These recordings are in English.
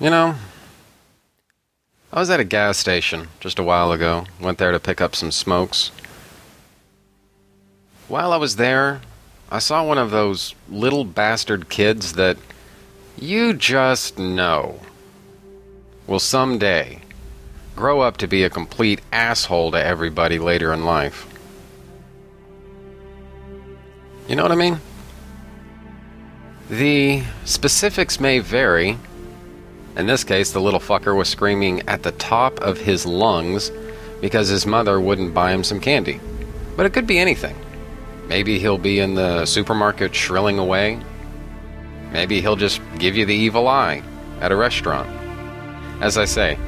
You know, I was at a gas station just a while ago. Went there to pick up some smokes. While I was there, I saw one of those little bastard kids that you just know will someday grow up to be a complete asshole to everybody later in life. You know what I mean? The specifics may vary. In this case, the little fucker was screaming at the top of his lungs because his mother wouldn't buy him some candy. But it could be anything. Maybe he'll be in the supermarket shrilling away. Maybe he'll just give you the evil eye at a restaurant. As I say,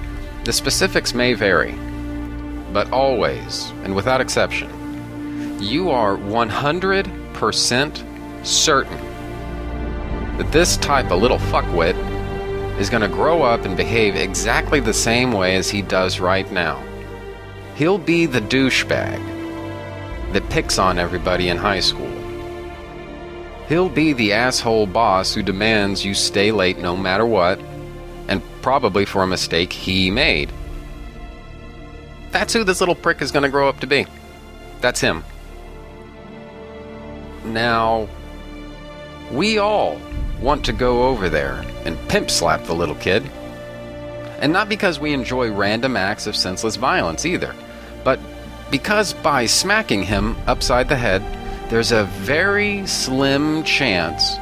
the specifics may vary, but always, and without exception, you are 100% certain that this type of little fuckwit is going to grow up and behave exactly the same way as he does right now. He'll be the douchebag that picks on everybody in high school. He'll be the asshole boss who demands you stay late no matter what, and probably for a mistake he made. That's who this little prick is going to grow up to be. That's him. Now, we all want to go over there and pimp slap the little kid. And not because we enjoy random acts of senseless violence either, but because by smacking him upside the head, there's a very slim chance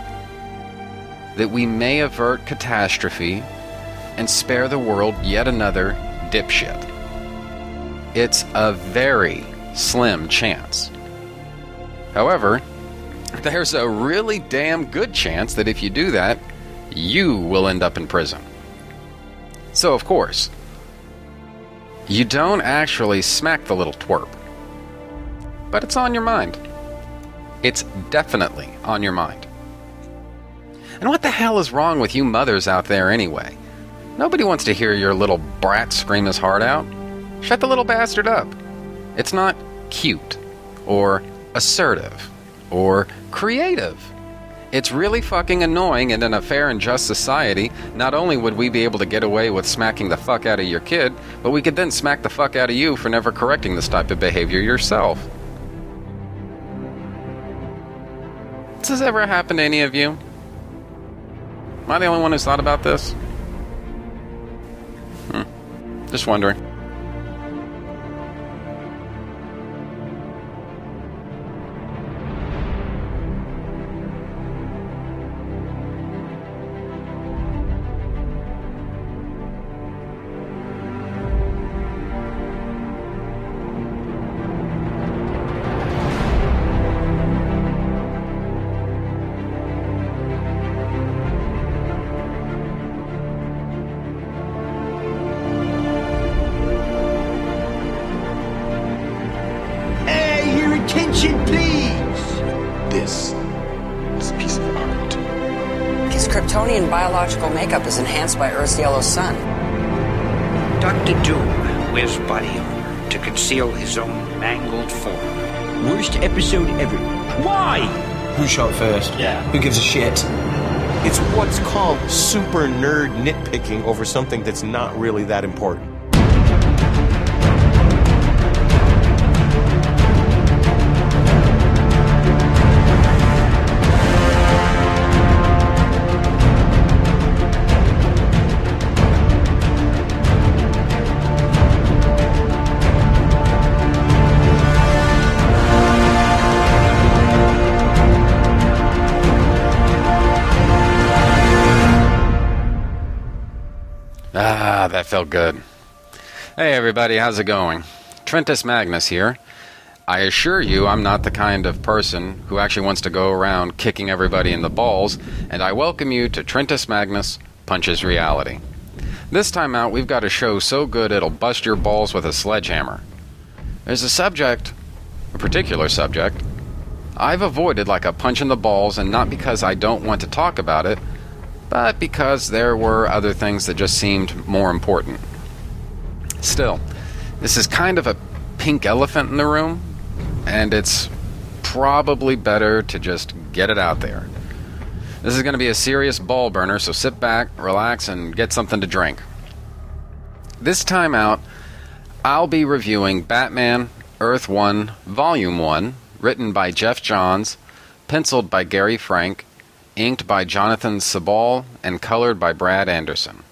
that we may avert catastrophe and spare the world yet another dipshit. It's a very slim chance. However, there's a really damn good chance that if you do that, you will end up in prison. So, of course, you don't actually smack the little twerp, but it's on your mind. It's definitely on your mind. And what the hell is wrong with you mothers out there anyway? Nobody wants to hear your little brat scream his heart out. Shut the little bastard up. It's not cute, or assertive, or creative. It's really fucking annoying, and in a fair and just society, not only would we be able to get away with smacking the fuck out of your kid, but we could then smack the fuck out of you for never correcting this type of behavior yourself. Has this ever happened to any of you? Am I the only one who's thought about this? Hmm. Just wondering. Biological makeup is enhanced by Earth's yellow sun. Doctor Doom wears body armor to conceal his own mangled form. Worst episode ever. Why? Who shot first? Yeah. Who gives a shit? It's what's called super nerd nitpicking over something that's not really that important. Felt good. Hey, everybody, how's it going? Trentus Magnus here. I assure you, I'm not the kind of person who actually wants to go around kicking everybody in the balls, and I welcome you to Trentus Magnus Punches Reality. This time out, we've got a show so good it'll bust your balls with a sledgehammer. There's a subject, a particular subject, I've avoided like a punch in the balls, and not because I don't want to talk about it, but because there were other things that just seemed more important. Still, this is kind of a pink elephant in the room, and it's probably better to just get it out there. This is going to be a serious ball burner, so sit back, relax, and get something to drink. This time out, I'll be reviewing Batman Earth 1 Volume 1, written by Geoff Johns, penciled by Gary Frank, inked by Jonathan Sibal, and colored by Brad Anderson.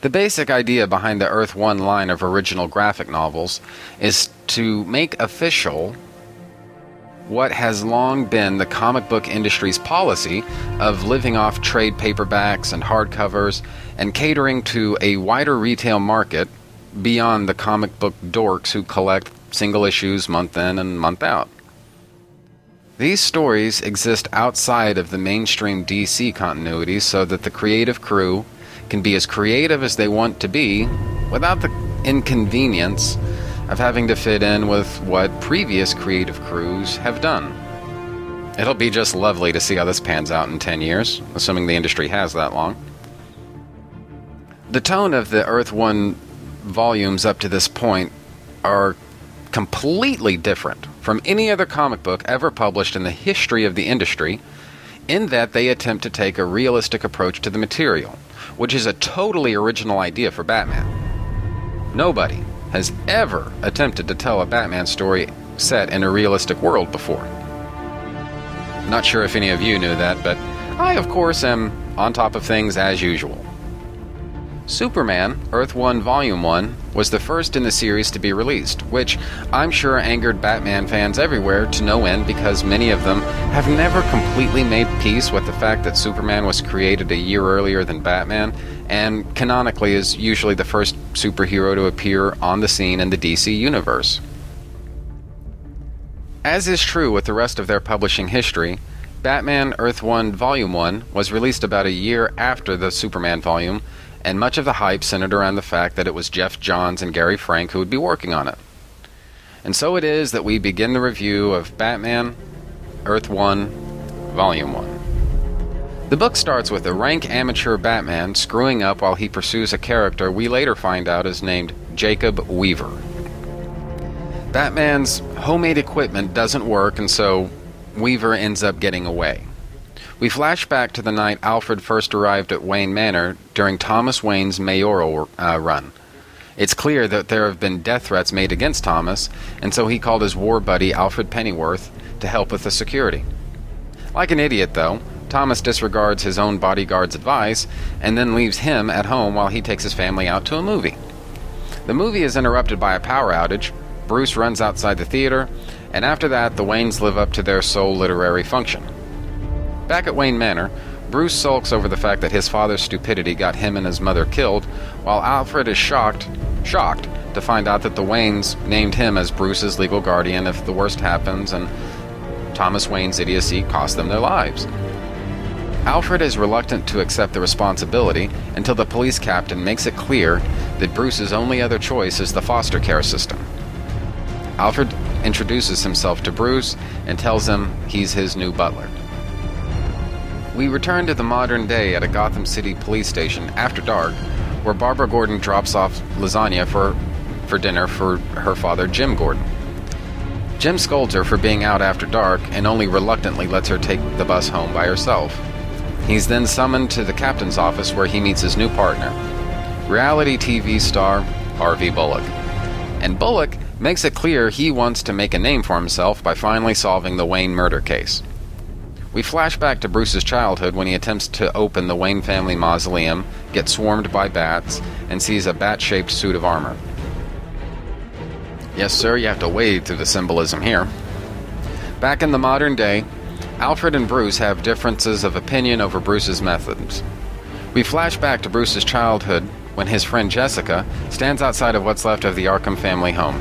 The basic idea behind the Earth 1 line of original graphic novels is to make official what has long been the comic book industry's policy of living off trade paperbacks and hardcovers and catering to a wider retail market beyond the comic book dorks who collect single issues month in and month out. These stories exist outside of the mainstream DC continuity so that the creative crew can be as creative as they want to be without the inconvenience of having to fit in with what previous creative crews have done. It'll be just lovely to see how this pans out in 10 years, assuming the industry has that long. The tone of the Earth 1 volumes up to this point are completely different from any other comic book ever published in the history of the industry, in that they attempt to take a realistic approach to the material, which is a totally original idea for Batman. Nobody has ever attempted to tell a Batman story set in a realistic world before. Not sure if any of you knew that, but I, of course, am on top of things as usual. Superman, Earth 1 Volume 1, was the first in the series to be released, which I'm sure angered Batman fans everywhere to no end because many of them have never completely made peace with the fact that Superman was created a year earlier than Batman, and canonically is usually the first superhero to appear on the scene in the DC universe. As is true with the rest of their publishing history, Batman Earth 1 Volume 1 was released about a year after the Superman volume and much of the hype centered around the fact that it was Geoff Johns and Gary Frank who would be working on it. And so it is that we begin the review of Batman Earth 1, Volume 1. The book starts with a rank amateur Batman screwing up while he pursues a character we later find out is named Jacob Weaver. Batman's homemade equipment doesn't work, and so Weaver ends up getting away. We flash back to the night Alfred first arrived at Wayne Manor during Thomas Wayne's mayoral uh, run. It's clear that there have been death threats made against Thomas, and so he called his war buddy Alfred Pennyworth to help with the security. Like an idiot, though, Thomas disregards his own bodyguard's advice and then leaves him at home while he takes his family out to a movie. The movie is interrupted by a power outage. Bruce runs outside the theater, and after that, the Waynes live up to their sole literary function. Back at Wayne Manor, Bruce sulks over the fact that his father's stupidity got him and his mother killed, while Alfred is shocked, shocked to find out that the Waynes named him as Bruce's legal guardian if the worst happens and Thomas Wayne's idiocy cost them their lives. Alfred is reluctant to accept the responsibility until the police captain makes it clear that Bruce's only other choice is the foster care system. Alfred introduces himself to Bruce and tells him he's his new butler. We return to the modern day at a Gotham City police station after dark, where Barbara Gordon drops off lasagna for, for dinner for her father, Jim Gordon. Jim scolds her for being out after dark and only reluctantly lets her take the bus home by herself. He's then summoned to the captain's office where he meets his new partner, reality TV star Harvey Bullock. And Bullock makes it clear he wants to make a name for himself by finally solving the Wayne murder case. We flash back to Bruce's childhood when he attempts to open the Wayne family mausoleum, gets swarmed by bats, and sees a bat shaped suit of armor. Yes, sir, you have to wade through the symbolism here. Back in the modern day, Alfred and Bruce have differences of opinion over Bruce's methods. We flash back to Bruce's childhood when his friend Jessica stands outside of what's left of the Arkham family home.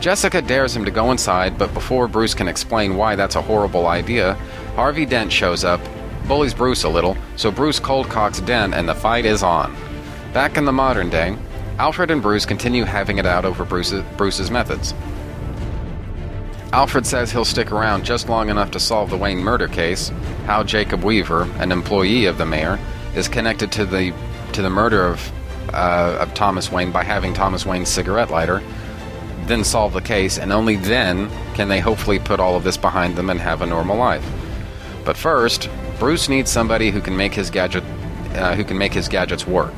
Jessica dares him to go inside, but before Bruce can explain why that's a horrible idea, Harvey Dent shows up, bullies Bruce a little, so Bruce cold cocks Dent and the fight is on. Back in the modern day, Alfred and Bruce continue having it out over Bruce's, Bruce's methods. Alfred says he'll stick around just long enough to solve the Wayne murder case, how Jacob Weaver, an employee of the mayor, is connected to the to the murder of uh, of Thomas Wayne by having Thomas Wayne's cigarette lighter, then solve the case, and only then can they hopefully put all of this behind them and have a normal life. But first, Bruce needs somebody who can make his gadget uh, who can make his gadgets work.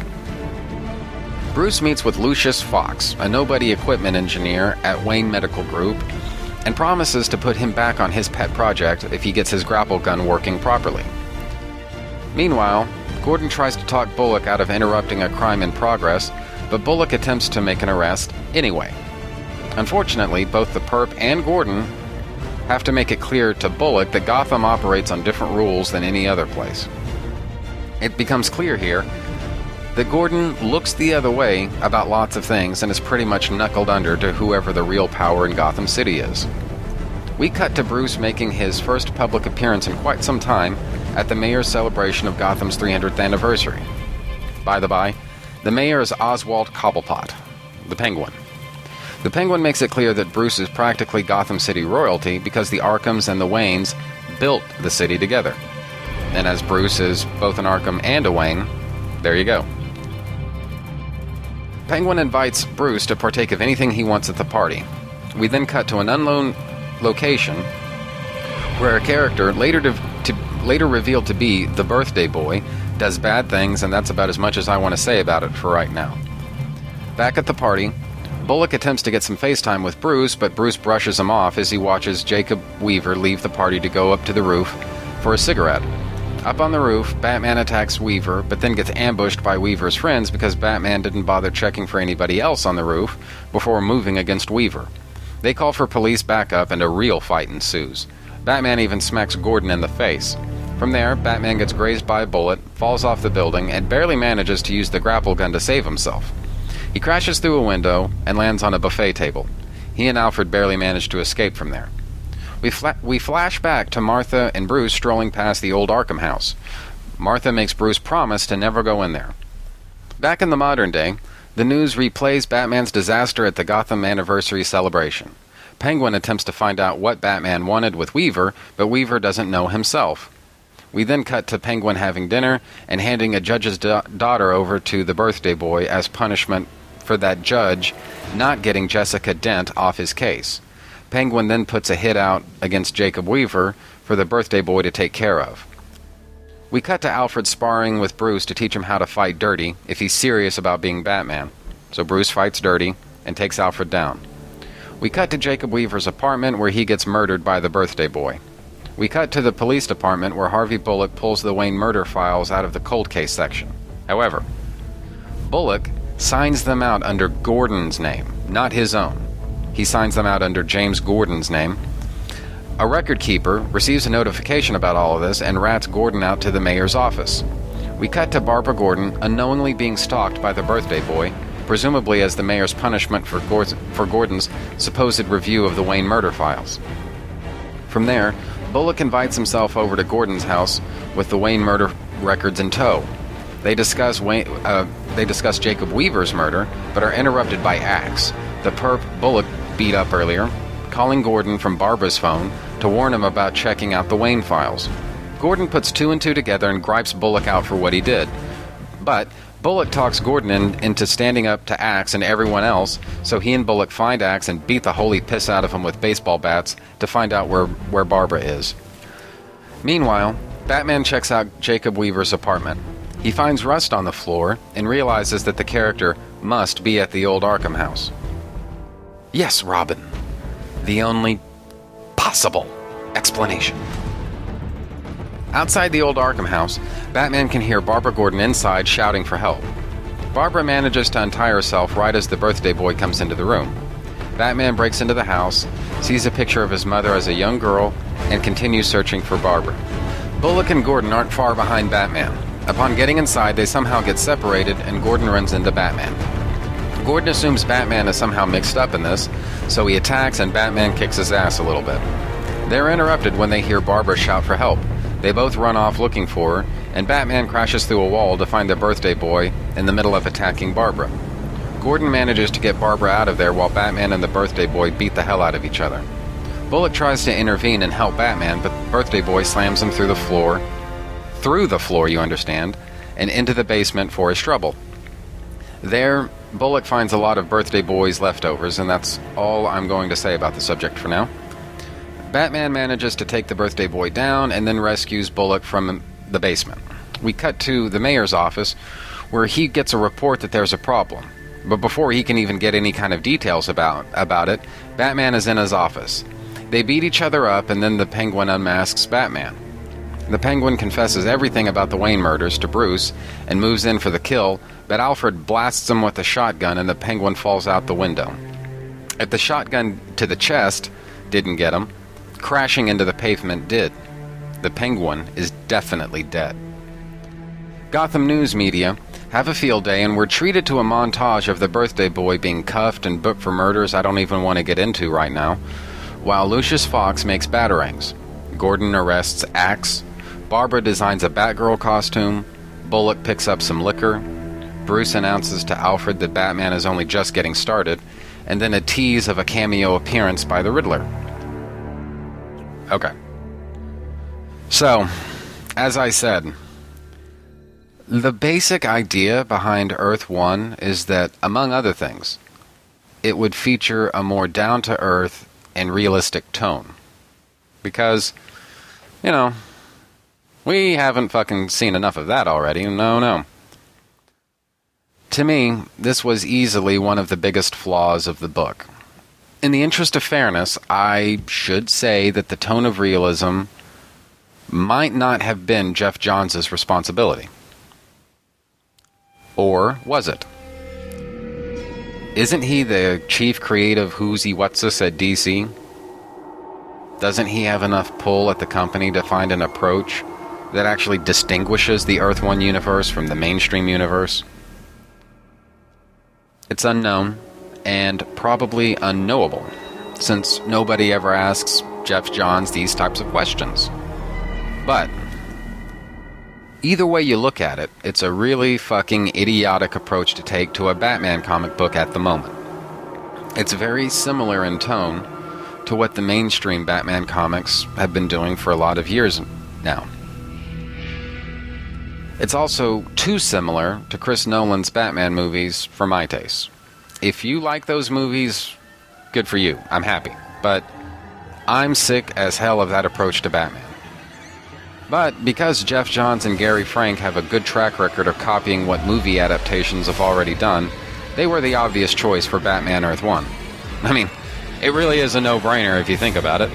Bruce meets with Lucius Fox, a nobody equipment engineer at Wayne Medical Group, and promises to put him back on his pet project if he gets his grapple gun working properly. Meanwhile, Gordon tries to talk Bullock out of interrupting a crime in progress, but Bullock attempts to make an arrest anyway. Unfortunately, both the perp and Gordon have to make it clear to Bullock that Gotham operates on different rules than any other place. It becomes clear here that Gordon looks the other way about lots of things and is pretty much knuckled under to whoever the real power in Gotham City is. We cut to Bruce making his first public appearance in quite some time at the mayor's celebration of Gotham's 300th anniversary. By the by, the mayor is Oswald Cobblepot, the Penguin. The Penguin makes it clear that Bruce is practically Gotham City royalty because the Arkhams and the Waynes built the city together. And as Bruce is both an Arkham and a Wayne, there you go. Penguin invites Bruce to partake of anything he wants at the party. We then cut to an unknown location where a character later to, to later revealed to be the birthday boy does bad things and that's about as much as I want to say about it for right now. Back at the party, Bullock attempts to get some FaceTime with Bruce, but Bruce brushes him off as he watches Jacob Weaver leave the party to go up to the roof for a cigarette. Up on the roof, Batman attacks Weaver, but then gets ambushed by Weaver's friends because Batman didn't bother checking for anybody else on the roof before moving against Weaver. They call for police backup and a real fight ensues. Batman even smacks Gordon in the face. From there, Batman gets grazed by a bullet, falls off the building, and barely manages to use the grapple gun to save himself. He crashes through a window and lands on a buffet table. He and Alfred barely manage to escape from there. We, fla- we flash back to Martha and Bruce strolling past the old Arkham house. Martha makes Bruce promise to never go in there. Back in the modern day, the news replays Batman's disaster at the Gotham anniversary celebration. Penguin attempts to find out what Batman wanted with Weaver, but Weaver doesn't know himself. We then cut to Penguin having dinner and handing a judge's da- daughter over to the birthday boy as punishment for that judge not getting Jessica Dent off his case. Penguin then puts a hit out against Jacob Weaver for the birthday boy to take care of. We cut to Alfred sparring with Bruce to teach him how to fight dirty if he's serious about being Batman. So Bruce fights dirty and takes Alfred down. We cut to Jacob Weaver's apartment where he gets murdered by the birthday boy. We cut to the police department where Harvey Bullock pulls the Wayne murder files out of the cold case section. However, Bullock signs them out under Gordon's name, not his own. He signs them out under James Gordon's name. A record keeper receives a notification about all of this and rats Gordon out to the mayor's office. We cut to Barbara Gordon unknowingly being stalked by the birthday boy, presumably as the mayor's punishment for, for Gordon's supposed review of the Wayne murder files. From there, Bullock invites himself over to Gordon's house with the Wayne murder records in tow. They discuss Wayne, uh, they discuss Jacob Weaver's murder, but are interrupted by Axe, the perp Bullock beat up earlier, calling Gordon from Barbara's phone to warn him about checking out the Wayne files. Gordon puts two and two together and gripes Bullock out for what he did. But Bullock talks Gordon in, into standing up to Axe and everyone else, so he and Bullock find Axe and beat the holy piss out of him with baseball bats to find out where, where Barbara is. Meanwhile, Batman checks out Jacob Weaver's apartment. He finds rust on the floor and realizes that the character must be at the old Arkham house. Yes, Robin. The only possible explanation. Outside the old Arkham house, Batman can hear Barbara Gordon inside shouting for help. Barbara manages to untie herself right as the birthday boy comes into the room. Batman breaks into the house, sees a picture of his mother as a young girl, and continues searching for Barbara. Bullock and Gordon aren't far behind Batman. Upon getting inside, they somehow get separated, and Gordon runs into Batman. Gordon assumes Batman is somehow mixed up in this, so he attacks and Batman kicks his ass a little bit. They're interrupted when they hear Barbara shout for help. They both run off looking for her, and Batman crashes through a wall to find the birthday boy in the middle of attacking Barbara. Gordon manages to get Barbara out of there while Batman and the birthday boy beat the hell out of each other. Bullock tries to intervene and help Batman, but the birthday boy slams him through the floor, through the floor, you understand, and into the basement for his trouble. There, Bullock finds a lot of birthday boys' leftovers, and that's all I'm going to say about the subject for now. Batman manages to take the birthday boy down and then rescues Bullock from the basement. We cut to the mayor's office where he gets a report that there's a problem. But before he can even get any kind of details about about it, Batman is in his office. They beat each other up and then the Penguin unmasks Batman. The Penguin confesses everything about the Wayne murders to Bruce and moves in for the kill, but Alfred blasts him with a shotgun and the Penguin falls out the window. If the shotgun to the chest didn't get him, crashing into the pavement did. The Penguin is definitely dead. Gotham News media have a field day and we're treated to a montage of the birthday boy being cuffed and booked for murders I don't even want to get into right now, while Lucius Fox makes batarangs. Gordon arrests Axe, Barbara designs a Batgirl costume, Bullock picks up some liquor, Bruce announces to Alfred that Batman is only just getting started, and then a tease of a cameo appearance by the Riddler. Okay. So, as I said, the basic idea behind Earth 1 is that, among other things, it would feature a more down to earth and realistic tone. Because, you know, we haven't fucking seen enough of that already. No, no. To me, this was easily one of the biggest flaws of the book. In the interest of fairness, I should say that the tone of realism might not have been Geoff Johns' responsibility. Or was it? Isn't he the chief creative who's he what's this at DC? Doesn't he have enough pull at the company to find an approach that actually distinguishes the Earth 1 universe from the mainstream universe? It's unknown and probably unknowable, since nobody ever asks Geoff Johns these types of questions. But either way you look at it, it's a really fucking idiotic approach to take to a Batman comic book at the moment. It's very similar in tone to what the mainstream Batman comics have been doing for a lot of years now. It's also too similar to Chris Nolan's Batman movies for my taste. If you like those movies, good for you. I'm happy. But I'm sick as hell of that approach to Batman. But because Geoff Johns and Gary Frank have a good track record of copying what movie adaptations have already done, they were the obvious choice for Batman Earth 1. I mean, it really is a no brainer if you think about it.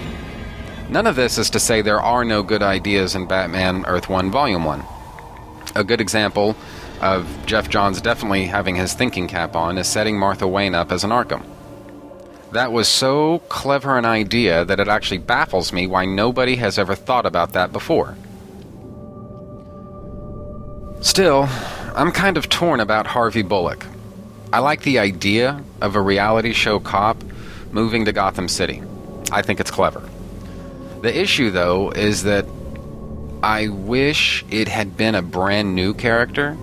None of this is to say there are no good ideas in Batman Earth 1 Volume 1. A good example of Geoff Johns definitely having his thinking cap on is setting Martha Wayne up as an Arkham. That was so clever an idea that it actually baffles me why nobody has ever thought about that before. Still, I'm kind of torn about Harvey Bullock. I like the idea of a reality show cop moving to Gotham City. I think it's clever. The issue, though, is that I wish it had been a brand new character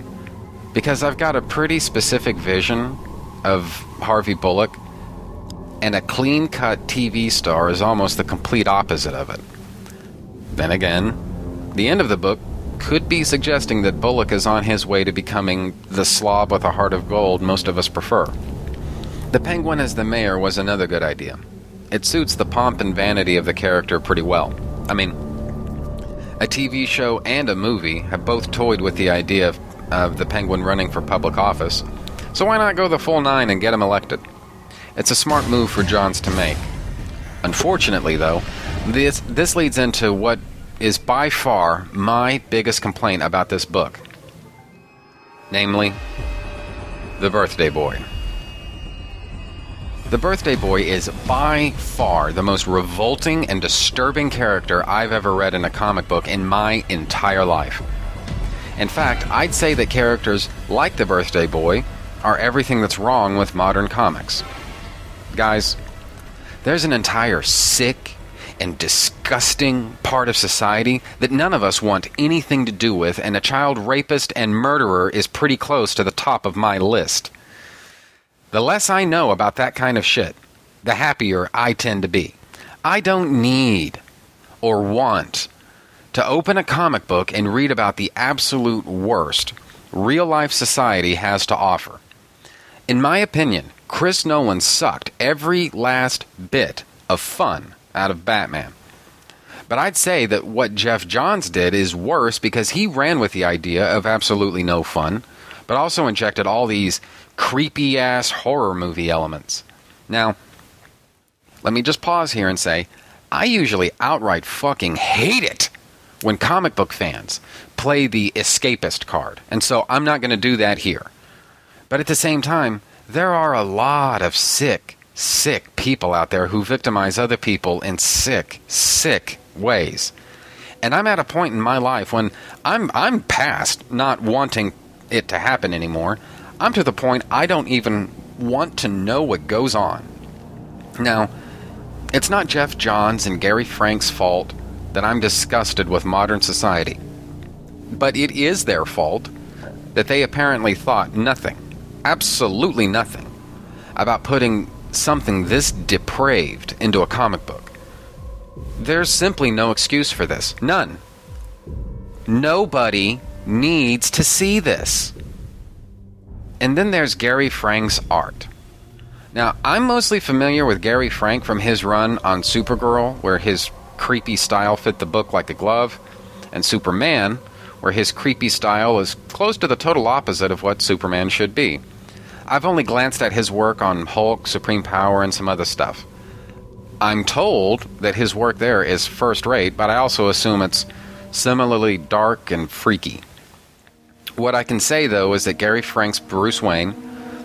because I've got a pretty specific vision of Harvey Bullock, and a clean cut TV star is almost the complete opposite of it. Then again, the end of the book could be suggesting that Bullock is on his way to becoming the slob with a heart of gold most of us prefer. The Penguin as the mayor was another good idea. It suits the pomp and vanity of the character pretty well. I mean, a TV show and a movie have both toyed with the idea of, of the Penguin running for public office, so why not go the full nine and get him elected? It's a smart move for Johns to make. Unfortunately, though, this, this leads into what is by far my biggest complaint about this book namely, The Birthday Boy. The Birthday Boy is by far the most revolting and disturbing character I've ever read in a comic book in my entire life. In fact, I'd say that characters like the Birthday Boy are everything that's wrong with modern comics. Guys, there's an entire sick and disgusting part of society that none of us want anything to do with, and a child rapist and murderer is pretty close to the top of my list. The less I know about that kind of shit, the happier I tend to be. I don't need or want to open a comic book and read about the absolute worst real life society has to offer. In my opinion, Chris Nolan sucked every last bit of fun out of Batman. But I'd say that what Geoff Johns did is worse because he ran with the idea of absolutely no fun, but also injected all these creepy ass horror movie elements. Now, let me just pause here and say I usually outright fucking hate it when comic book fans play the escapist card, and so I'm not going to do that here. But at the same time, there are a lot of sick, sick people out there who victimize other people in sick, sick ways. And I'm at a point in my life when I'm I'm past not wanting it to happen anymore. I'm to the point I don't even want to know what goes on. Now, it's not Geoff Johns and Gary Frank's fault that I'm disgusted with modern society. But it is their fault that they apparently thought nothing, absolutely nothing, about putting something this depraved into a comic book. There's simply no excuse for this. None. Nobody needs to see this. And then there's Gary Frank's art. Now, I'm mostly familiar with Gary Frank from his run on Supergirl, where his creepy style fit the book like a glove, and Superman, where his creepy style is close to the total opposite of what Superman should be. I've only glanced at his work on Hulk, Supreme Power, and some other stuff. I'm told that his work there is first rate, but I also assume it's similarly dark and freaky. What I can say, though, is that Gary Frank's Bruce Wayne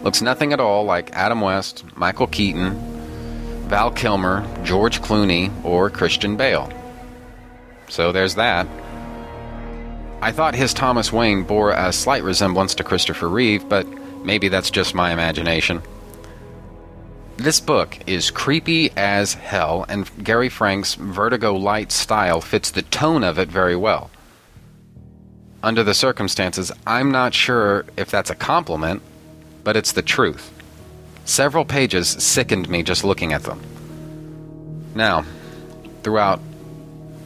looks nothing at all like Adam West, Michael Keaton, Val Kilmer, George Clooney, or Christian Bale. So there's that. I thought his Thomas Wayne bore a slight resemblance to Christopher Reeve, but maybe that's just my imagination. This book is creepy as hell, and Gary Frank's Vertigo Light style fits the tone of it very well. Under the circumstances, I'm not sure if that's a compliment, but it's the truth. Several pages sickened me just looking at them. Now, throughout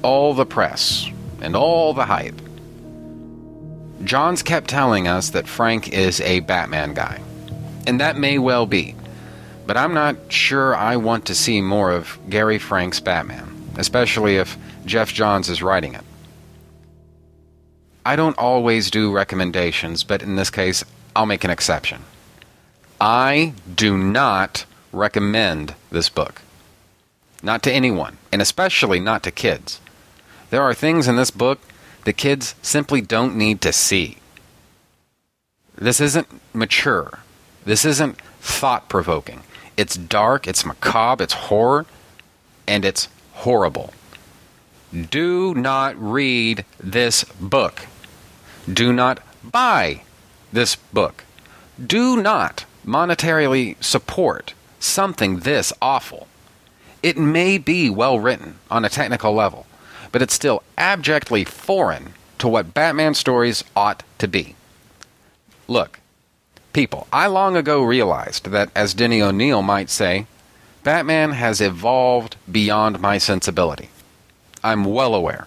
all the press and all the hype, Johns kept telling us that Frank is a Batman guy. And that may well be. But I'm not sure I want to see more of Gary Frank's Batman, especially if Geoff Johns is writing it. I don't always do recommendations, but in this case, I'll make an exception. I do not recommend this book. Not to anyone, and especially not to kids. There are things in this book that kids simply don't need to see. This isn't mature. This isn't thought provoking. It's dark, it's macabre, it's horror, and it's horrible. Do not read this book. Do not buy this book. Do not monetarily support something this awful. It may be well written on a technical level, but it's still abjectly foreign to what Batman stories ought to be. Look, people, I long ago realized that, as Denny O'Neil might say, Batman has evolved beyond my sensibility. I'm well aware.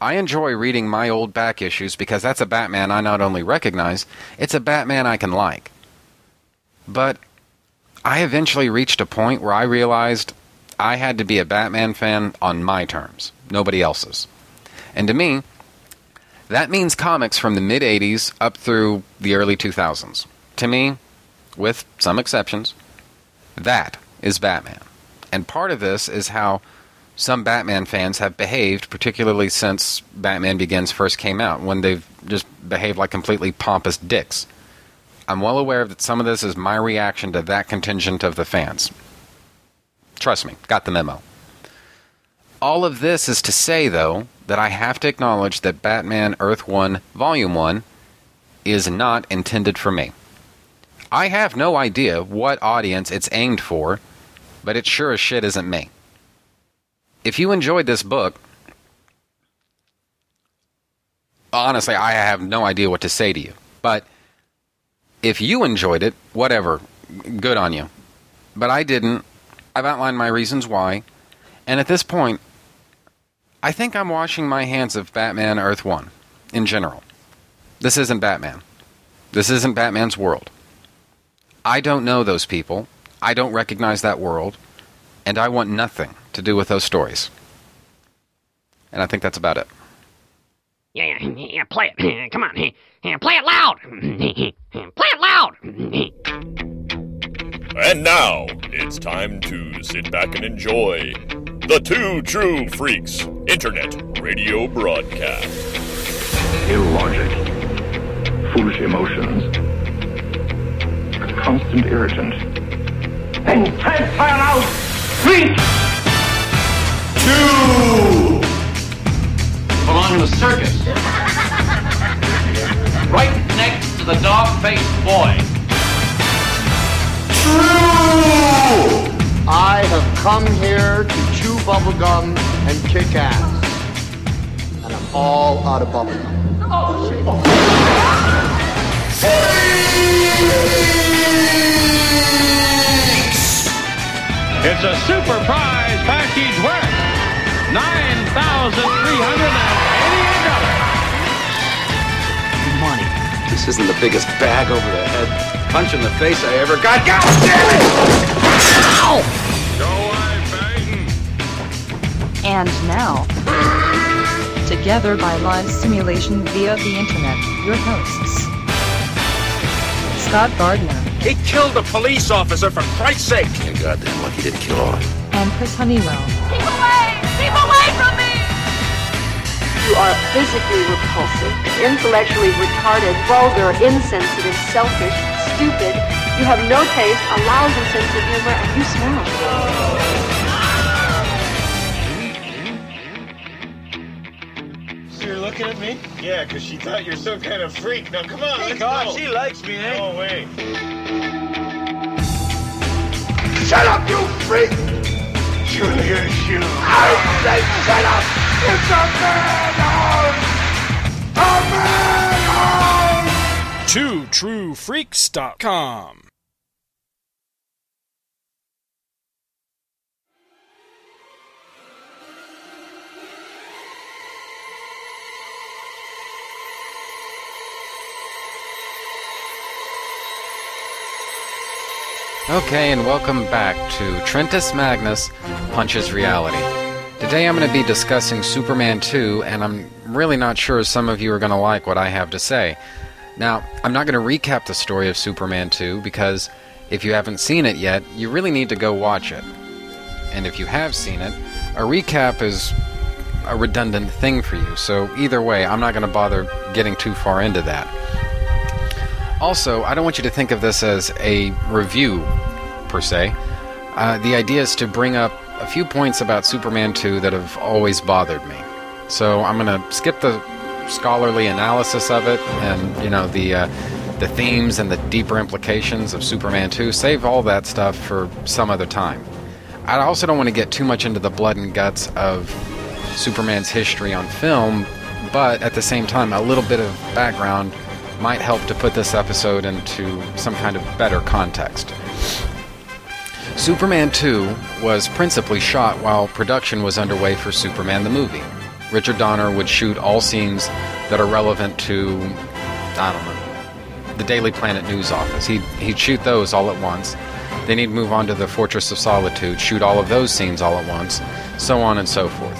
I enjoy reading my old back issues because that's a Batman I not only recognize, it's a Batman I can like. But I eventually reached a point where I realized I had to be a Batman fan on my terms, nobody else's. And to me, that means comics from the mid 80s up through the early 2000s. To me, with some exceptions, that is Batman. And part of this is how some Batman fans have behaved, particularly since Batman Begins first came out, when they've just behaved like completely pompous dicks. I'm well aware that some of this is my reaction to that contingent of the fans. Trust me, got the memo. All of this is to say, though, that I have to acknowledge that Batman Earth 1 Volume 1 is not intended for me. I have no idea what audience it's aimed for, but it sure as shit isn't me. If you enjoyed this book, honestly, I have no idea what to say to you. But if you enjoyed it, whatever, good on you. But I didn't. I've outlined my reasons why. And at this point, I think I'm washing my hands of Batman Earth 1 in general. This isn't Batman. This isn't Batman's world. I don't know those people. I don't recognize that world. And I want nothing to do with those stories. And I think that's about it. Yeah, yeah, yeah, play it. Come on. Yeah, play it loud. Play it loud. And now it's time to sit back and enjoy the Two True Freaks Internet Radio Broadcast. illogic, foolish emotions, a constant irritant, and transpire out freak! Two! Belong in a circus. right next to the dog-faced boy. True! I have come here to chew bubblegum and kick ass. And I'm all out of bubblegum. Oh, It's a super prize $9,388. Money. This isn't the biggest bag over the head punch in the face I ever got. God damn it! Ow! Go away, Biden. And now, together by live simulation via the internet, your hosts, Scott Gardner. He killed a police officer, for Christ's sake! You're goddamn lucky he didn't kill all. And Chris Honeywell. Physically repulsive, intellectually retarded, vulgar, insensitive, selfish, stupid. You have no taste, a lousy sense of humor, and you smell. So you're looking at me? Yeah, because she thought you're some kind of freak. Now come on, Hey, let's God, go. she likes me, eh? No way. Shut up, you freak! Julius, you. I said shut up! It's a madhouse! A madhouse! TwoTrueFreaks.com. Okay, and welcome back to Trentus Magnus Punches Reality. Today I'm going to be discussing Superman 2, and I'm really not sure some of you are going to like what I have to say. Now, I'm not going to recap the story of Superman 2 because if you haven't seen it yet, you really need to go watch it. And if you have seen it, a recap is a redundant thing for you, so either way, I'm not going to bother getting too far into that. Also, I don't want you to think of this as a review, per se. Uh, the idea is to bring up a few points about Superman 2 that have always bothered me. So I'm going to skip the scholarly analysis of it and, you know, the, uh, the themes and the deeper implications of Superman 2. Save all that stuff for some other time. I also don't want to get too much into the blood and guts of Superman's history on film, but at the same time, a little bit of background might help to put this episode into some kind of better context. Superman 2 was principally shot while production was underway for Superman the movie. Richard Donner would shoot all scenes that are relevant to, I don't know, the Daily Planet news office. He'd, he'd shoot those all at once. Then he'd move on to the Fortress of Solitude, shoot all of those scenes all at once, so on and so forth.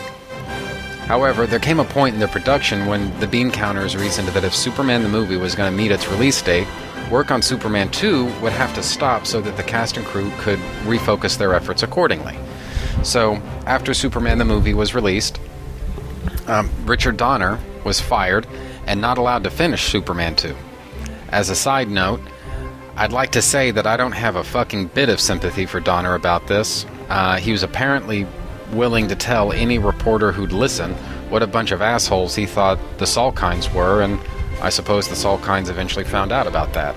However, there came a point in the production when the bean counters reasoned that if Superman the movie was going to meet its release date, work on Superman 2 would have to stop so that the cast and crew could refocus their efforts accordingly. So, after Superman the movie was released, um, Richard Donner was fired and not allowed to finish Superman 2. As a side note, I'd like to say that I don't have a fucking bit of sympathy for Donner about this. Uh, he was apparently willing to tell any reporter who'd listen what a bunch of assholes he thought the Salkinds were, and I suppose the Salkinds eventually found out about that.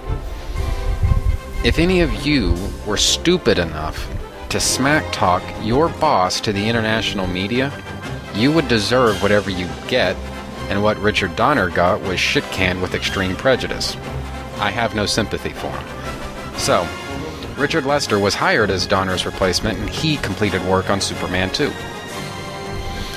If any of you were stupid enough to smack talk your boss to the international media, you would deserve whatever you get, and what Richard Donner got was shit canned with extreme prejudice. I have no sympathy for him. So, Richard Lester was hired as Donner's replacement, and he completed work on Superman 2.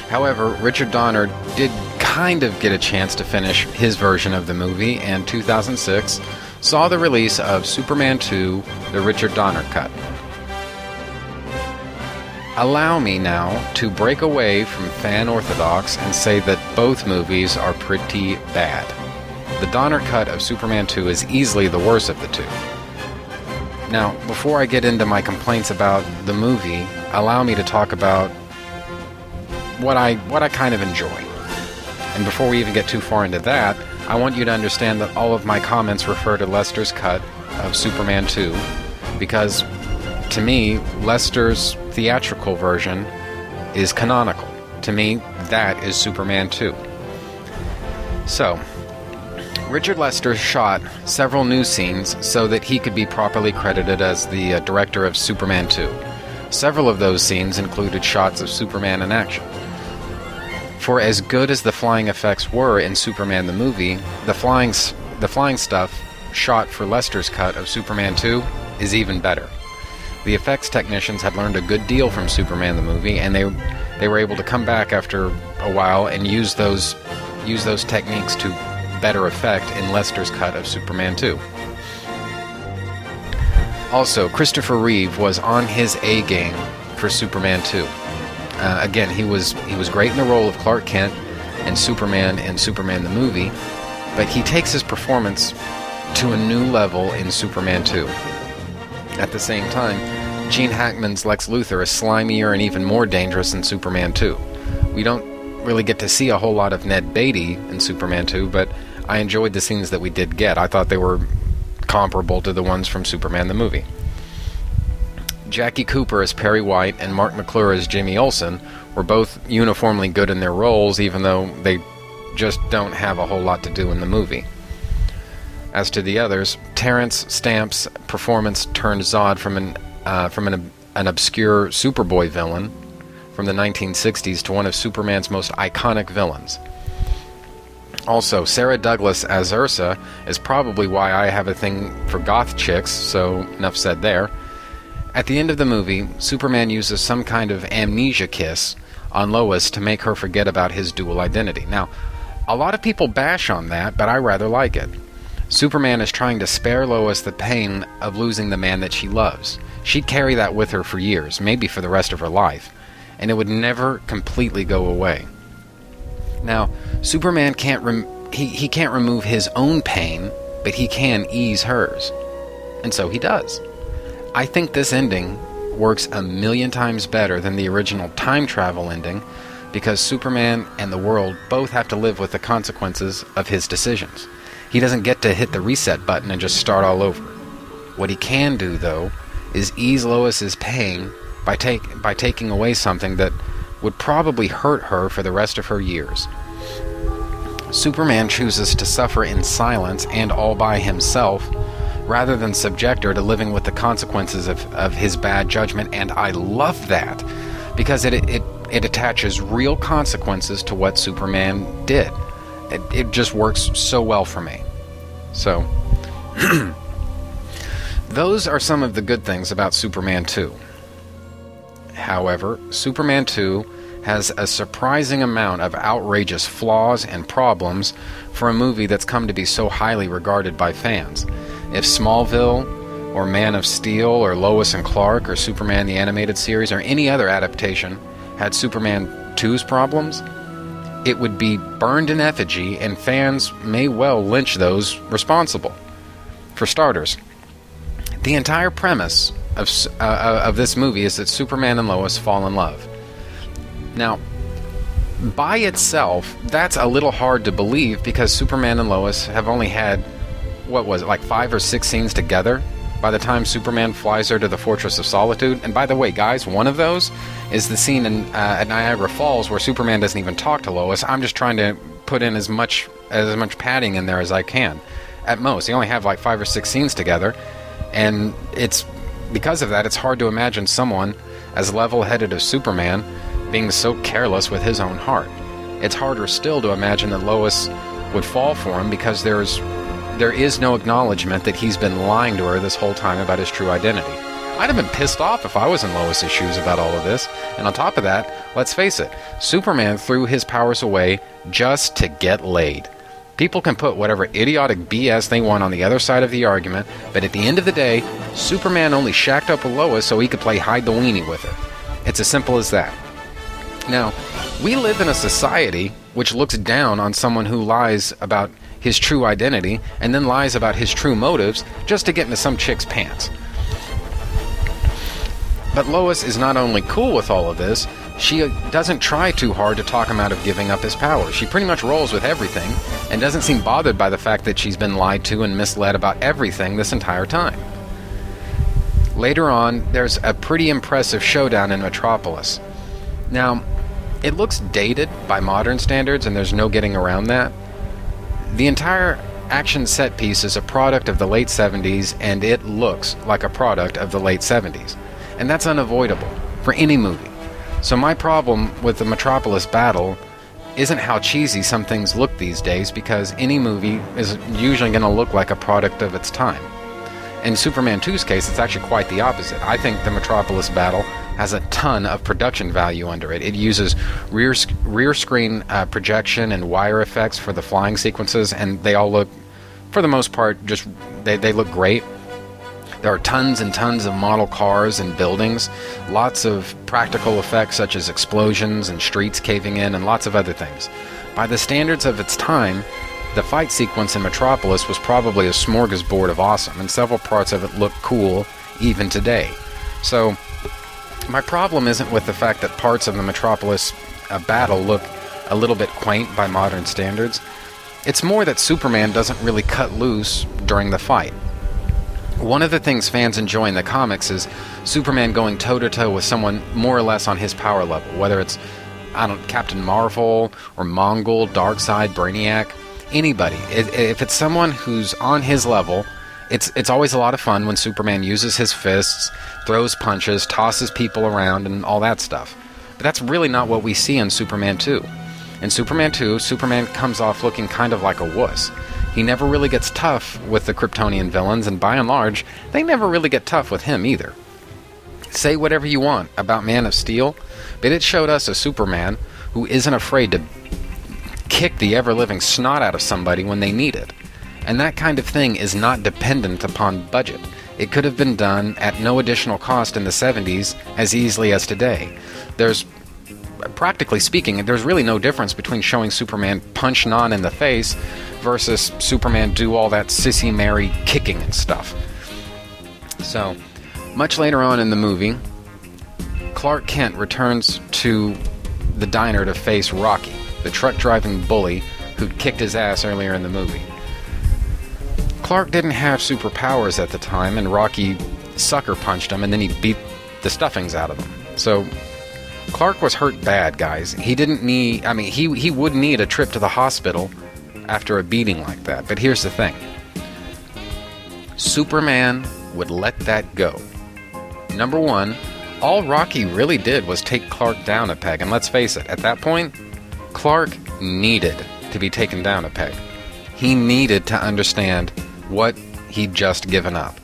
However, Richard Donner did kind of get a chance to finish his version of the movie, and 2006 saw the release of Superman 2, the Richard Donner cut. allow me now to break away from fan orthodox and say that both movies are pretty bad. The Donner cut of Superman 2 is easily the worst of the two. Now, before I get into my complaints about the movie, allow me to talk about what I what I kind of enjoy. And before we even get too far into that, I want you to understand that all of my comments refer to Lester's cut of Superman 2 because to me, Lester's theatrical version is canonical. To me, that is Superman 2. So, Richard Lester shot several new scenes so that he could be properly credited as the uh, director of Superman 2. Several of those scenes included shots of Superman in action. For as good as the flying effects were in Superman the movie, the flying the flying stuff shot for Lester's cut of Superman 2 is even better. The effects technicians had learned a good deal from Superman the movie and they they were able to come back after a while and use those use those techniques to better effect in Lester's cut of Superman 2. Also, Christopher Reeve was on his A game for Superman 2. Uh, again, he was he was great in the role of Clark Kent and Superman and Superman the movie, but he takes his performance to a new level in Superman 2. At the same time, Gene Hackman's Lex Luthor is slimier and even more dangerous in Superman 2. We don't really get to see a whole lot of Ned Beatty in Superman 2, but I enjoyed the scenes that we did get. I thought they were comparable to the ones from Superman the movie. Jackie Cooper as Perry White and Marc McClure as Jimmy Olsen were both uniformly good in their roles, even though they just don't have a whole lot to do in the movie. As to the others, Terence Stamp's performance turned Zod from an uh, from an, an obscure Superboy villain from the 1960s to one of Superman's most iconic villains. Also, Sarah Douglas as Ursa is probably why I have a thing for goth chicks, so enough said there. At the end of the movie, Superman uses some kind of amnesia kiss on Lois to make her forget about his dual identity. Now, a lot of people bash on that, but I rather like it. Superman is trying to spare Lois the pain of losing the man that she loves. She'd carry that with her for years, maybe for the rest of her life, and it would never completely go away. Now, Superman can't rem- he, he can't remove his own pain, but he can ease hers. And so he does. I think this ending works a million times better than the original time travel ending because Superman and the world both have to live with the consequences of his decisions. He doesn't get to hit the reset button and just start all over. What he can do, though, is ease Lois's pain by, take, by taking away something that would probably hurt her for the rest of her years. Superman chooses to suffer in silence and all by himself rather than subject her to living with the consequences of, of his bad judgment, and I love that because it, it, it attaches real consequences to what Superman did. It, it just works so well for me. So, those are some of the good things about Superman 2. However, Superman 2 has a surprising amount of outrageous flaws and problems for a movie that's come to be so highly regarded by fans. If Smallville, or Man of Steel, or Lois and Clark, or Superman the Animated Series, or any other adaptation had Superman 2's problems, it would be burned in effigy, and fans may well lynch those responsible. For starters, the entire premise of, uh, of this movie is that Superman and Lois fall in love. Now, by itself, that's a little hard to believe because Superman and Lois have only had, what was it, like five or six scenes together by the time Superman flies her to the Fortress of Solitude. And by the way, guys, one of those is the scene in, uh, at Niagara Falls where Superman doesn't even talk to Lois. I'm just trying to put in as much as much padding in there as I can. At most, they only have like five or six scenes together, and it's because of that, it's hard to imagine someone as level-headed as Superman being so careless with his own heart. It's harder still to imagine that Lois would fall for him because there's there is no acknowledgement that he's been lying to her this whole time about his true identity. I'd have been pissed off if I was in Lois's shoes about all of this. And on top of that, let's face it, Superman threw his powers away just to get laid. People can put whatever idiotic BS they want on the other side of the argument, but at the end of the day, Superman only shacked up with Lois so he could play hide the weenie with her. It's as simple as that. Now, we live in a society which looks down on someone who lies about his true identity and then lies about his true motives just to get into some chick's pants. But Lois is not only cool with all of this, she doesn't try too hard to talk him out of giving up his power. She pretty much rolls with everything and doesn't seem bothered by the fact that she's been lied to and misled about everything this entire time. Later on, there's a pretty impressive showdown in Metropolis. Now, it looks dated by modern standards, and there's no getting around that. The entire action set piece is a product of the late 70s, and it looks like a product of the late 70s. And that's unavoidable for any movie. So, my problem with the Metropolis battle isn't how cheesy some things look these days, because any movie is usually going to look like a product of its time. In Superman 2's case, it's actually quite the opposite. I think the Metropolis battle has a ton of production value under it. It uses rear rear screen uh, projection and wire effects for the flying sequences, and they all look, for the most part, just they, they look great. There are tons and tons of model cars and buildings, lots of practical effects such as explosions and streets caving in, and lots of other things. By the standards of its time, the fight sequence in Metropolis was probably a smorgasbord of awesome, and several parts of it look cool even today. So, my problem isn't with the fact that parts of the Metropolis uh, battle look a little bit quaint by modern standards. It's more that Superman doesn't really cut loose during the fight. One of the things fans enjoy in the comics is Superman going toe to toe with someone more or less on his power level, whether it's I don't Captain Marvel or Mongul, Darkseid, Brainiac, anybody. If it's someone who's on his level, it's it's always a lot of fun when Superman uses his fists, throws punches, tosses people around, and all that stuff. But that's really not what we see in Superman 2. In Superman 2, Superman comes off looking kind of like a wuss. He never really gets tough with the Kryptonian villains, and by and large, they never really get tough with him either. Say whatever you want about Man of Steel, but it showed us a Superman who isn't afraid to kick the ever living snot out of somebody when they need it. And that kind of thing is not dependent upon budget. It could have been done at no additional cost in the 70s as easily as today. There's practically speaking, there's really no difference between showing Superman punch Non in the face versus Superman do all that sissy Mary kicking and stuff. So, much later on in the movie, Clark Kent returns to the diner to face Rocky, the truck driving bully who'd kicked his ass earlier in the movie. Clark didn't have superpowers at the time, and Rocky sucker punched him and then he beat the stuffings out of him. So Clark was hurt bad, guys. He didn't need I mean he he would need a trip to the hospital after a beating like that. But here's the thing. Superman would let that go. Number 1, all Rocky really did was take Clark down a peg, and let's face it, at that point, Clark needed to be taken down a peg. He needed to understand what he'd just given up.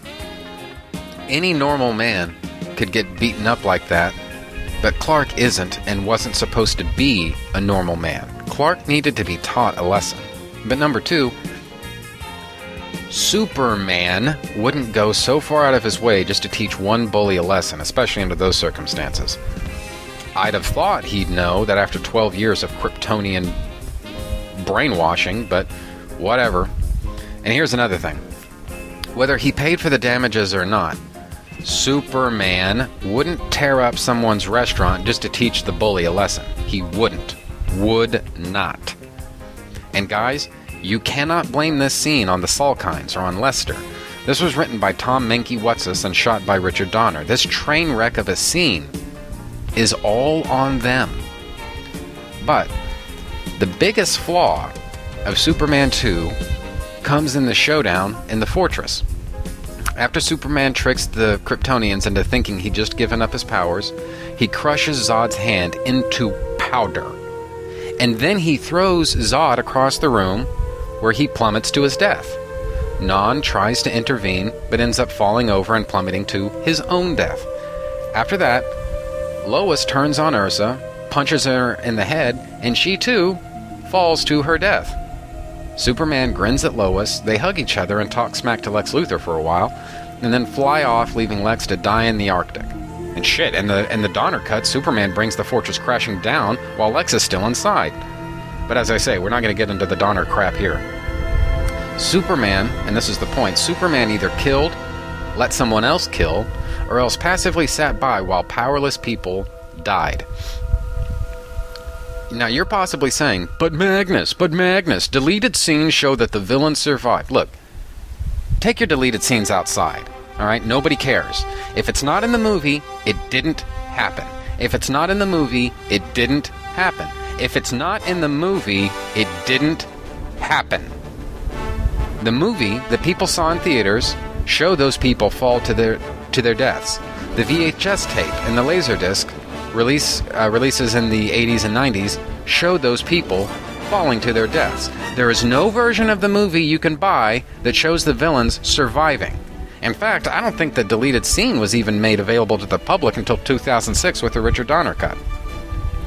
Any normal man could get beaten up like that, but Clark isn't and wasn't supposed to be a normal man. Clark needed to be taught a lesson. But number two, Superman wouldn't go so far out of his way just to teach one bully a lesson, especially under those circumstances. I'd have thought he'd know that after 12 years of Kryptonian brainwashing, but whatever. And here's another thing whether he paid for the damages or not, Superman wouldn't tear up someone's restaurant just to teach the bully a lesson. He wouldn't. Would not. And guys, you cannot blame this scene on the Salkinds or on Lester. This was written by Tom Mankiewicz and shot by Richard Donner. This train wreck of a scene is all on them. But the biggest flaw of Superman 2 comes in the showdown in the fortress. After Superman tricks the Kryptonians into thinking he'd just given up his powers, he crushes Zod's hand into powder. And then he throws Zod across the room, where he plummets to his death. Non tries to intervene, but ends up falling over and plummeting to his own death. After that, Lois turns on Ursa, punches her in the head, and she too falls to her death. Superman grins at Lois, they hug each other and talk smack to Lex Luthor for a while, and then fly off, leaving Lex to die in the Arctic. And shit, and the and the Donner cut, Superman brings the fortress crashing down while Lex is still inside. But as I say, we're not going to get into the Donner crap here. Superman, and this is the point, Superman either killed, let someone else kill, or else passively sat by while powerless people died. Now you're possibly saying, but Magnus, but Magnus, deleted scenes show that the villain survived. Look, take your deleted scenes outside. All right, nobody cares. If it's not in the movie, it didn't happen. If it's not in the movie, it didn't happen. If it's not in the movie, it didn't happen. The movie that people saw in theaters show those people fall to their to their deaths. The VHS tape and the Laserdisc release uh, releases in the 80s and 90s showed those people falling to their deaths. There is no version of the movie you can buy that shows the villains surviving. In fact, I don't think the deleted scene was even made available to the public until 2006 with the Richard Donner cut.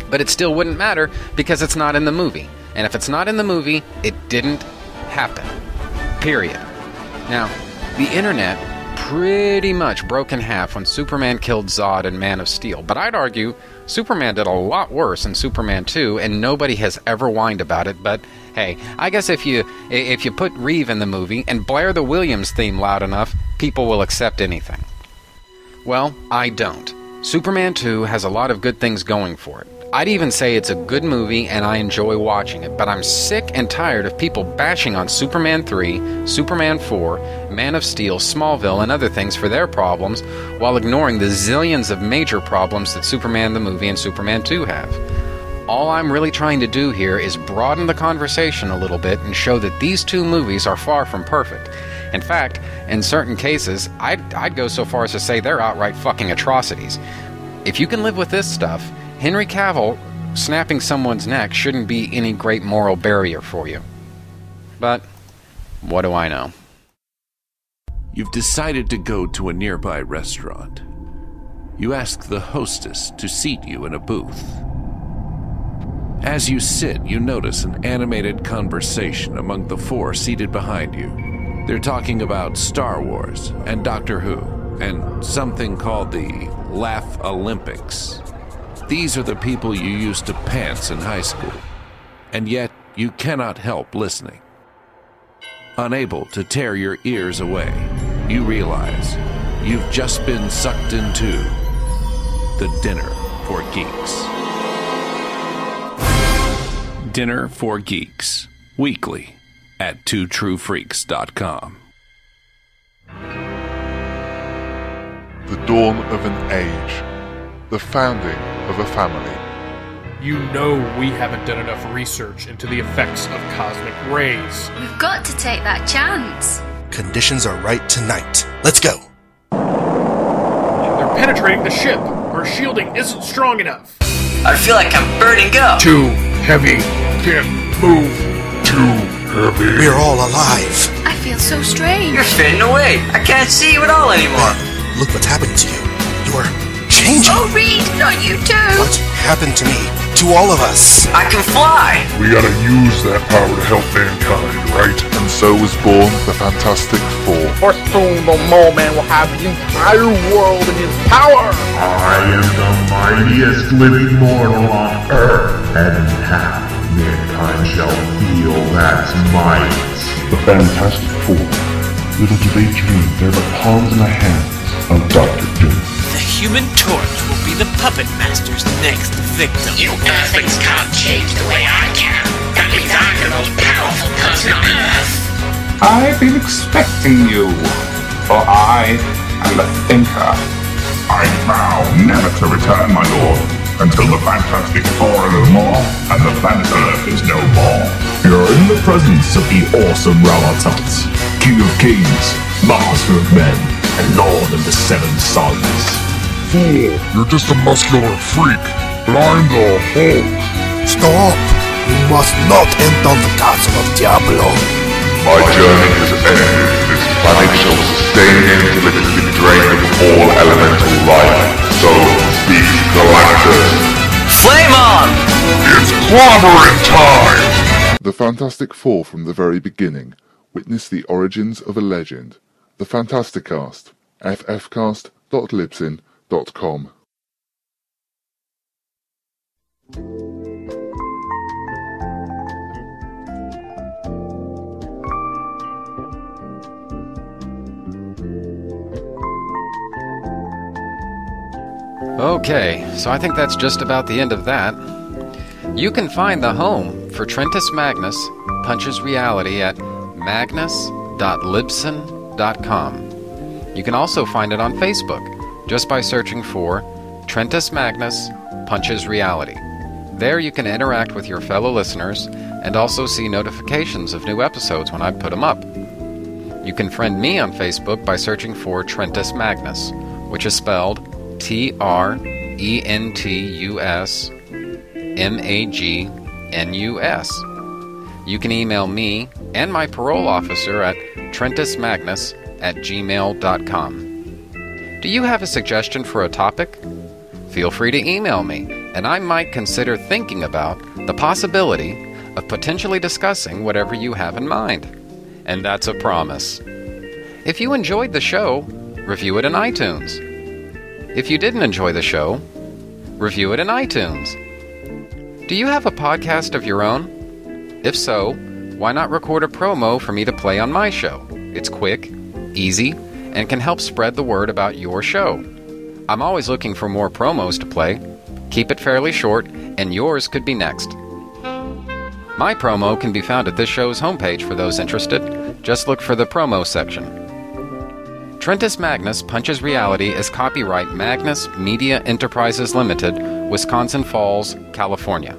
But it still wouldn't matter because it's not in the movie. And if it's not in the movie, it didn't happen. Period. Now, the internet pretty much broke in half when Superman killed Zod and Man of Steel, but I'd argue Superman did a lot worse in Superman 2 and nobody has ever whined about it, but hey, I guess if you if you put Reeve in the movie and blare the Williams theme loud enough, people will accept anything. Well, I don't. Superman 2 has a lot of good things going for it. I'd even say it's a good movie and I enjoy watching it, but I'm sick and tired of people bashing on Superman 3, Superman 4, Man of Steel, Smallville, and other things for their problems while ignoring the zillions of major problems that Superman the movie and Superman 2 have. All I'm really trying to do here is broaden the conversation a little bit and show that these two movies are far from perfect. In fact, in certain cases, I'd, I'd go so far as to say they're outright fucking atrocities. If you can live with this stuff, Henry Cavill snapping someone's neck shouldn't be any great moral barrier for you. But what do I know? You've decided to go to a nearby restaurant. You ask the hostess to seat you in a booth. As you sit, you notice an animated conversation among the four seated behind you. They're talking about Star Wars and Doctor Who and something called the Laugh Olympics. These are the people you used to pants in high school, and yet you cannot help listening. Unable to tear your ears away, you realize you've just been sucked into the Dinner for Geeks. Dinner for Geeks, weekly at twotruefreaks.com. The dawn of an age, the founding of a family. You know we haven't done enough research into the effects of cosmic rays. We've got to take that chance. Conditions are right tonight. Let's go. They're penetrating the ship. Our shielding isn't strong enough. I feel like I'm burning up. Too heavy. Can't move. Too heavy. We're all alive. I feel so strange. You're fading away. I can't see you at all anymore. Look what's happening to you. You're changing. Oh, Reed, not you too. What happened to me? To all of us. I can fly. We gotta use that power to help mankind, right? And so was born the Fantastic Four. For soon the mole man will have the entire world in his power. I am the mightiest living mortal on Earth, and half mankind shall feel that might. The Fantastic Four. Little do they dream they're the pawns in the hands of Doctor Doom. The Human Torch will be the puppet master's next victim. You Earthlings can't change the way I can. That means I'm the most powerful person on Earth. I've been expecting you, for I am the thinker. I vow never to return, my lord, until the Fantastic Four are no more and the planet Earth is no more. You're in the presence of the awesome Ramatut, King of Kings, Master of Men, and Lord of the Seven Suns. Fool, you're just a muscular freak, but I'm the Hulk. Stop! You must not enter the castle of Diablo. My journey has ended. This planet shall sustain until it has been drained of all elemental life. So speaks Galactus. Flame on! It's clobbering time! The Fantastic Four from the very beginning. Witness the origins of a legend. The Fantasticast. ffcast.libsyn.com Okay, so I think that's just about the end of that. You can find the home for Trentus Magnus Punches Reality at magnus.libsyn.com. You can also find it on Facebook just by searching for Trentus Magnus Punches Reality. There you can interact with your fellow listeners and also see notifications of new episodes when I put them up. You can friend me on Facebook by searching for Trentus Magnus, which is spelled T R E N T U S M A G N U S. You can email me and my parole officer at trentusmagnus at gmail.com. Do you have a suggestion for a topic? Feel free to email me, and I might consider thinking about the possibility of potentially discussing whatever you have in mind. And that's a promise. If you enjoyed the show, review it in iTunes. If you didn't enjoy the show, review it in iTunes. Do you have a podcast of your own? If so, why not record a promo for me to play on my show? It's quick, easy, and can help spread the word about your show. I'm always looking for more promos to play. Keep it fairly short, and yours could be next. My promo can be found at this show's homepage for those interested. Just look for the promo section. Trentus Magnus Punches Reality is copyright Magnus Media Enterprises Limited, Wisconsin Falls, California.